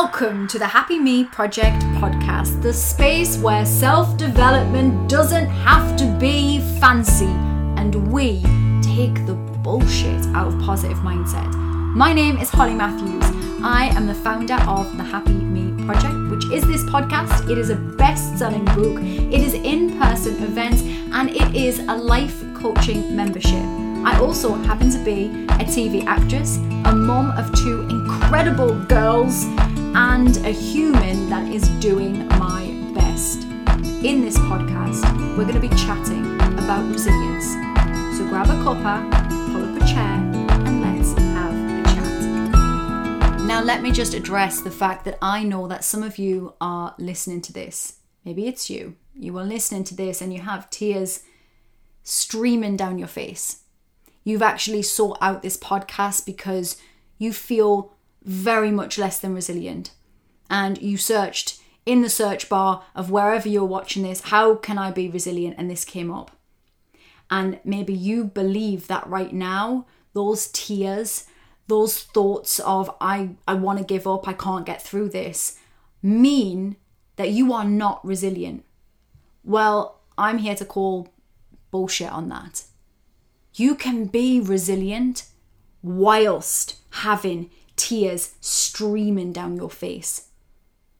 Welcome to the Happy Me Project podcast, the space where self development doesn't have to be fancy and we take the bullshit out of positive mindset. My name is Holly Matthews. I am the founder of the Happy Me Project, which is this podcast. It is a best selling book, it is in person events, and it is a life coaching membership. I also happen to be a TV actress, a mom of two incredible girls, and a human that is doing my best. In this podcast, we're going to be chatting about resilience. So grab a cuppa, pull up a chair, and let's have a chat. Now, let me just address the fact that I know that some of you are listening to this. Maybe it's you. You are listening to this and you have tears streaming down your face you've actually sought out this podcast because you feel very much less than resilient. And you searched in the search bar of wherever you're watching this, how can I be resilient? And this came up. And maybe you believe that right now, those tears, those thoughts of, I, I want to give up, I can't get through this, mean that you are not resilient. Well, I'm here to call bullshit on that. You can be resilient whilst having tears streaming down your face.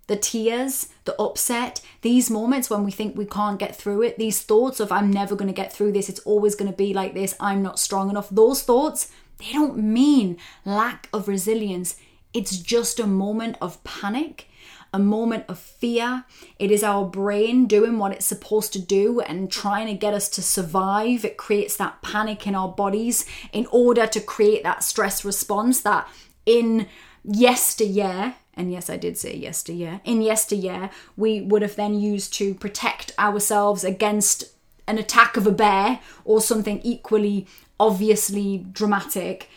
The tears, the upset, these moments when we think we can't get through it, these thoughts of I'm never going to get through this, it's always going to be like this, I'm not strong enough, those thoughts, they don't mean lack of resilience. It's just a moment of panic a moment of fear. It is our brain doing what it's supposed to do and trying to get us to survive. It creates that panic in our bodies in order to create that stress response that in yesteryear, and yes, I did say yesteryear, in yesteryear, we would have then used to protect ourselves against an attack of a bear or something equally obviously dramatic.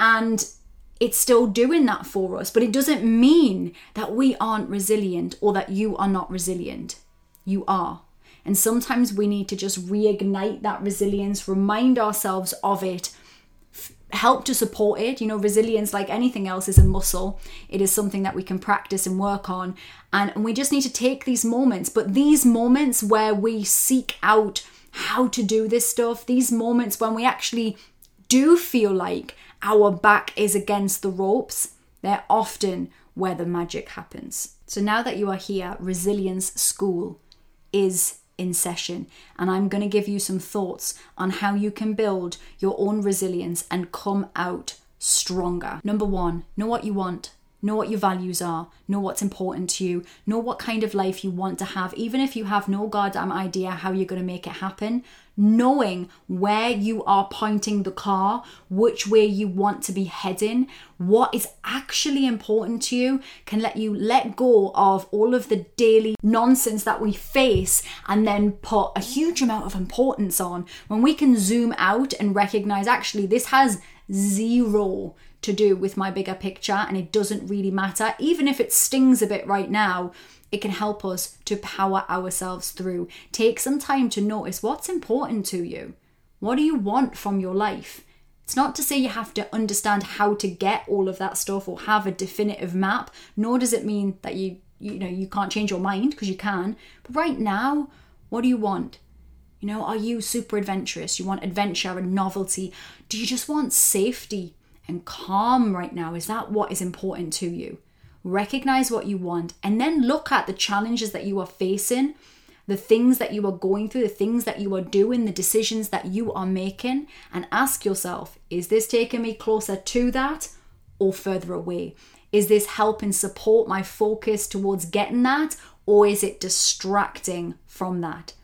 And it's still doing that for us, but it doesn't mean that we aren't resilient or that you are not resilient. You are. And sometimes we need to just reignite that resilience, remind ourselves of it, help to support it. You know, resilience, like anything else, is a muscle. It is something that we can practice and work on. And, and we just need to take these moments. But these moments where we seek out how to do this stuff, these moments when we actually do feel like our back is against the ropes, they're often where the magic happens. So now that you are here, Resilience School is in session, and I'm going to give you some thoughts on how you can build your own resilience and come out stronger. Number one, know what you want. Know what your values are. Know what's important to you. Know what kind of life you want to have. Even if you have no goddamn idea how you're going to make it happen, knowing where you are pointing the car, which way you want to be heading, what is actually important to you can let you let go of all of the daily nonsense that we face and then put a huge amount of importance on. When we can zoom out and recognize actually this has zero to do with my bigger picture and it doesn't really matter. Even if it stings a bit right now, it can help us to power ourselves through. Take some time to notice what's important to you. What do you want from your life? It's not to say you have to understand how to get all of that stuff or have a definitive map, nor does it mean that you you know you can't change your mind because you can. But right now, what do you want? You know, are you super adventurous? You want adventure and novelty? Do you just want safety and calm right now? Is that what is important to you? Recognize what you want and then look at the challenges that you are facing, the things that you are going through, the things that you are doing, the decisions that you are making, and ask yourself is this taking me closer to that or further away? Is this helping support my focus towards getting that or is it distracting from that?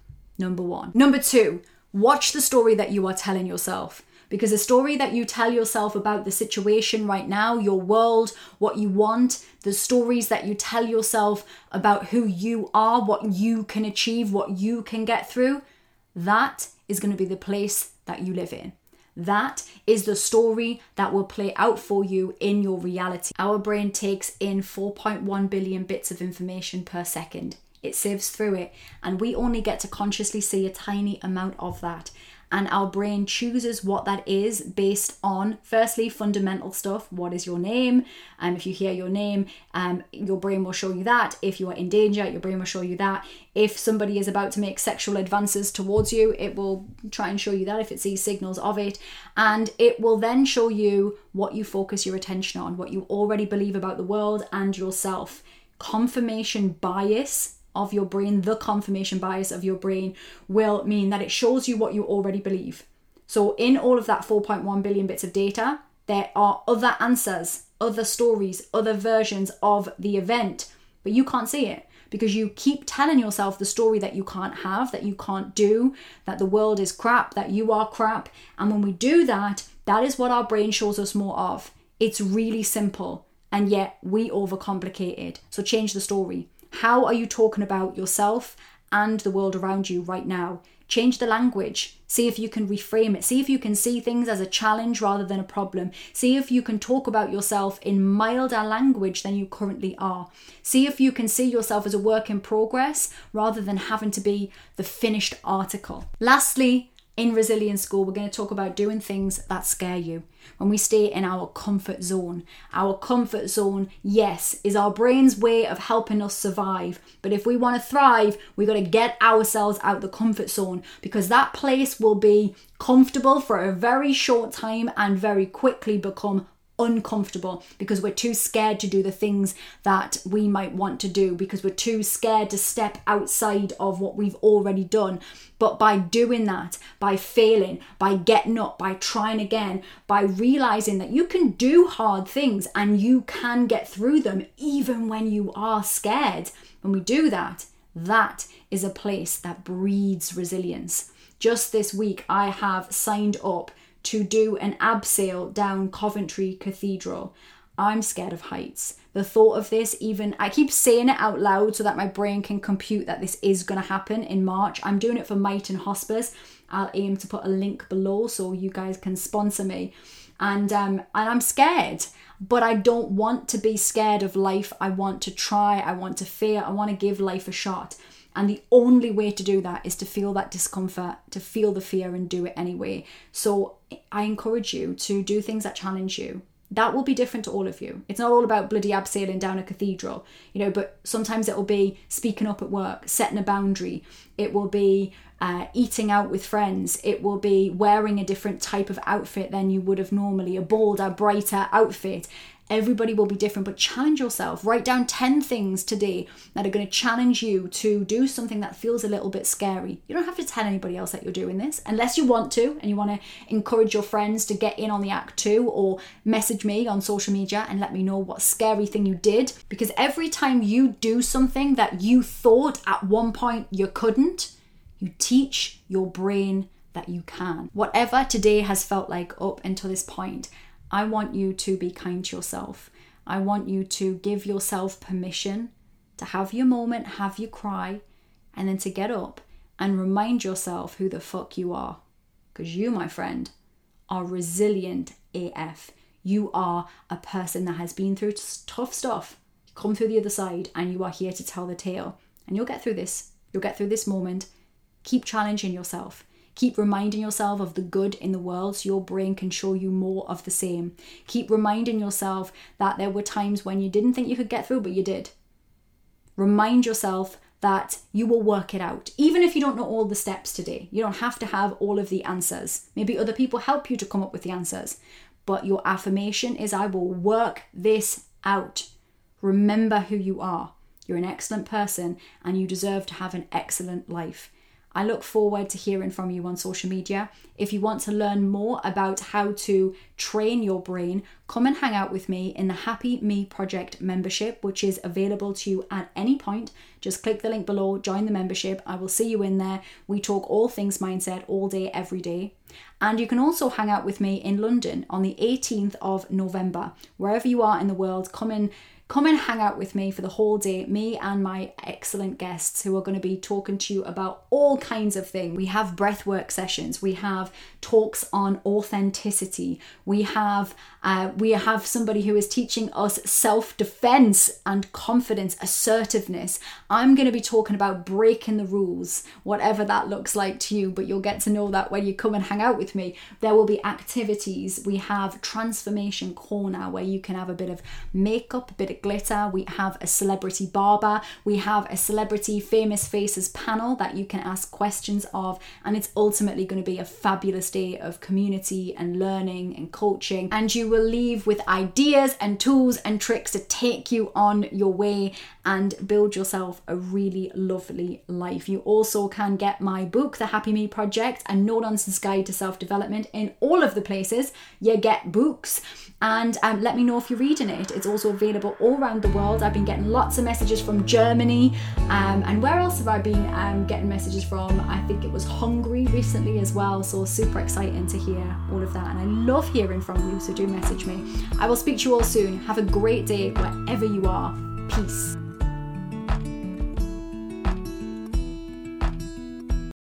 Number one. Number two, watch the story that you are telling yourself because the story that you tell yourself about the situation right now, your world, what you want, the stories that you tell yourself about who you are, what you can achieve, what you can get through, that is going to be the place that you live in. That is the story that will play out for you in your reality. Our brain takes in 4.1 billion bits of information per second. It sieves through it, and we only get to consciously see a tiny amount of that. and our brain chooses what that is based on firstly fundamental stuff what is your name? And um, if you hear your name um, your brain will show you that. If you are in danger your brain will show you that. If somebody is about to make sexual advances towards you it will try and show you that if it sees signals of it. And it will then show you what you focus your attention on what you already believe about the world and yourself. Confirmation bias of your brain, the confirmation bias of your brain, will mean that it shows you what you already believe. So, in all of that 4.1 billion bits of data, there are other answers, other stories, other versions of the event, but you can't see it because you keep telling yourself the story that you can't have, that you can't do, that the world is crap, that you are crap. And when we do that, that is what our brain shows us more of. It's really simple, and yet we overcomplicate it. So change the story. How are you talking about yourself and the world around you right now? Change the language. See if you can reframe it. See if you can see things as a challenge rather than a problem. See if you can talk about yourself in milder language than you currently are. See if you can see yourself as a work in progress rather than having to be the finished article. Lastly, in Resilience School, we're going to talk about doing things that scare you. When we stay in our comfort zone. Our comfort zone, yes, is our brain's way of helping us survive. But if we want to thrive, we've got to get ourselves out the comfort zone because that place will be comfortable for a very short time and very quickly become uncomfortable because we're too scared to do the things that we might want to do because we're too scared to step outside of what we've already done. But by doing that, by failing, by getting up, by trying again, by realizing that you can do hard things and you can get through them even when you are scared, when we do that, that is a place that breeds resilience. Just this week, I have signed up to do an abseil down Coventry Cathedral. I'm scared of heights. The thought of this, even I keep saying it out loud so that my brain can compute that this is going to happen in March. I'm doing it for Myton Hospice. I'll aim to put a link below so you guys can sponsor me. And um, and I'm scared, but I don't want to be scared of life. I want to try. I want to fear. I want to give life a shot. And the only way to do that is to feel that discomfort, to feel the fear and do it anyway. So I encourage you to do things that challenge you. That will be different to all of you. It's not all about bloody abseiling down a cathedral, you know, but sometimes it will be speaking up at work, setting a boundary. It will be uh, eating out with friends. It will be wearing a different type of outfit than you would have normally, a bolder, brighter outfit. Everybody will be different, but challenge yourself. Write down 10 things today that are going to challenge you to do something that feels a little bit scary. You don't have to tell anybody else that you're doing this unless you want to and you want to encourage your friends to get in on the act too, or message me on social media and let me know what scary thing you did. Because every time you do something that you thought at one point you couldn't, you teach your brain that you can. Whatever today has felt like up until this point, I want you to be kind to yourself. I want you to give yourself permission to have your moment, have your cry, and then to get up and remind yourself who the fuck you are. Because you, my friend, are resilient AF. You are a person that has been through tough stuff, come through the other side, and you are here to tell the tale. And you'll get through this. You'll get through this moment. Keep challenging yourself. Keep reminding yourself of the good in the world so your brain can show you more of the same. Keep reminding yourself that there were times when you didn't think you could get through, but you did. Remind yourself that you will work it out. Even if you don't know all the steps today, you don't have to have all of the answers. Maybe other people help you to come up with the answers. But your affirmation is I will work this out. Remember who you are. You're an excellent person and you deserve to have an excellent life. I look forward to hearing from you on social media. If you want to learn more about how to train your brain, come and hang out with me in the Happy Me Project membership, which is available to you at any point. Just click the link below, join the membership. I will see you in there. We talk all things mindset all day, every day. And you can also hang out with me in London on the 18th of November. Wherever you are in the world, come and Come and hang out with me for the whole day, me and my excellent guests who are going to be talking to you about all kinds of things. We have breathwork sessions, we have talks on authenticity, we have uh, we have somebody who is teaching us self defense and confidence, assertiveness. I'm going to be talking about breaking the rules, whatever that looks like to you, but you'll get to know that when you come and hang out with me. There will be activities. We have Transformation Corner where you can have a bit of makeup, a bit of glitter. We have a celebrity barber. We have a celebrity famous faces panel that you can ask questions of, and it's ultimately going to be a fabulous day of community and learning and coaching. And you will leave with ideas and tools and tricks to take you on your way and build yourself a really lovely life. You also can get my book, The Happy Me Project, a no nonsense guide to self development in all of the places you get books. And um, let me know if you're reading it. It's also available all around the world. I've been getting lots of messages from Germany. Um, and where else have I been um, getting messages from? I think it was Hungary recently as well. So super exciting to hear all of that. And I love hearing from you. So do message me. I will speak to you all soon. Have a great day wherever you are. Peace.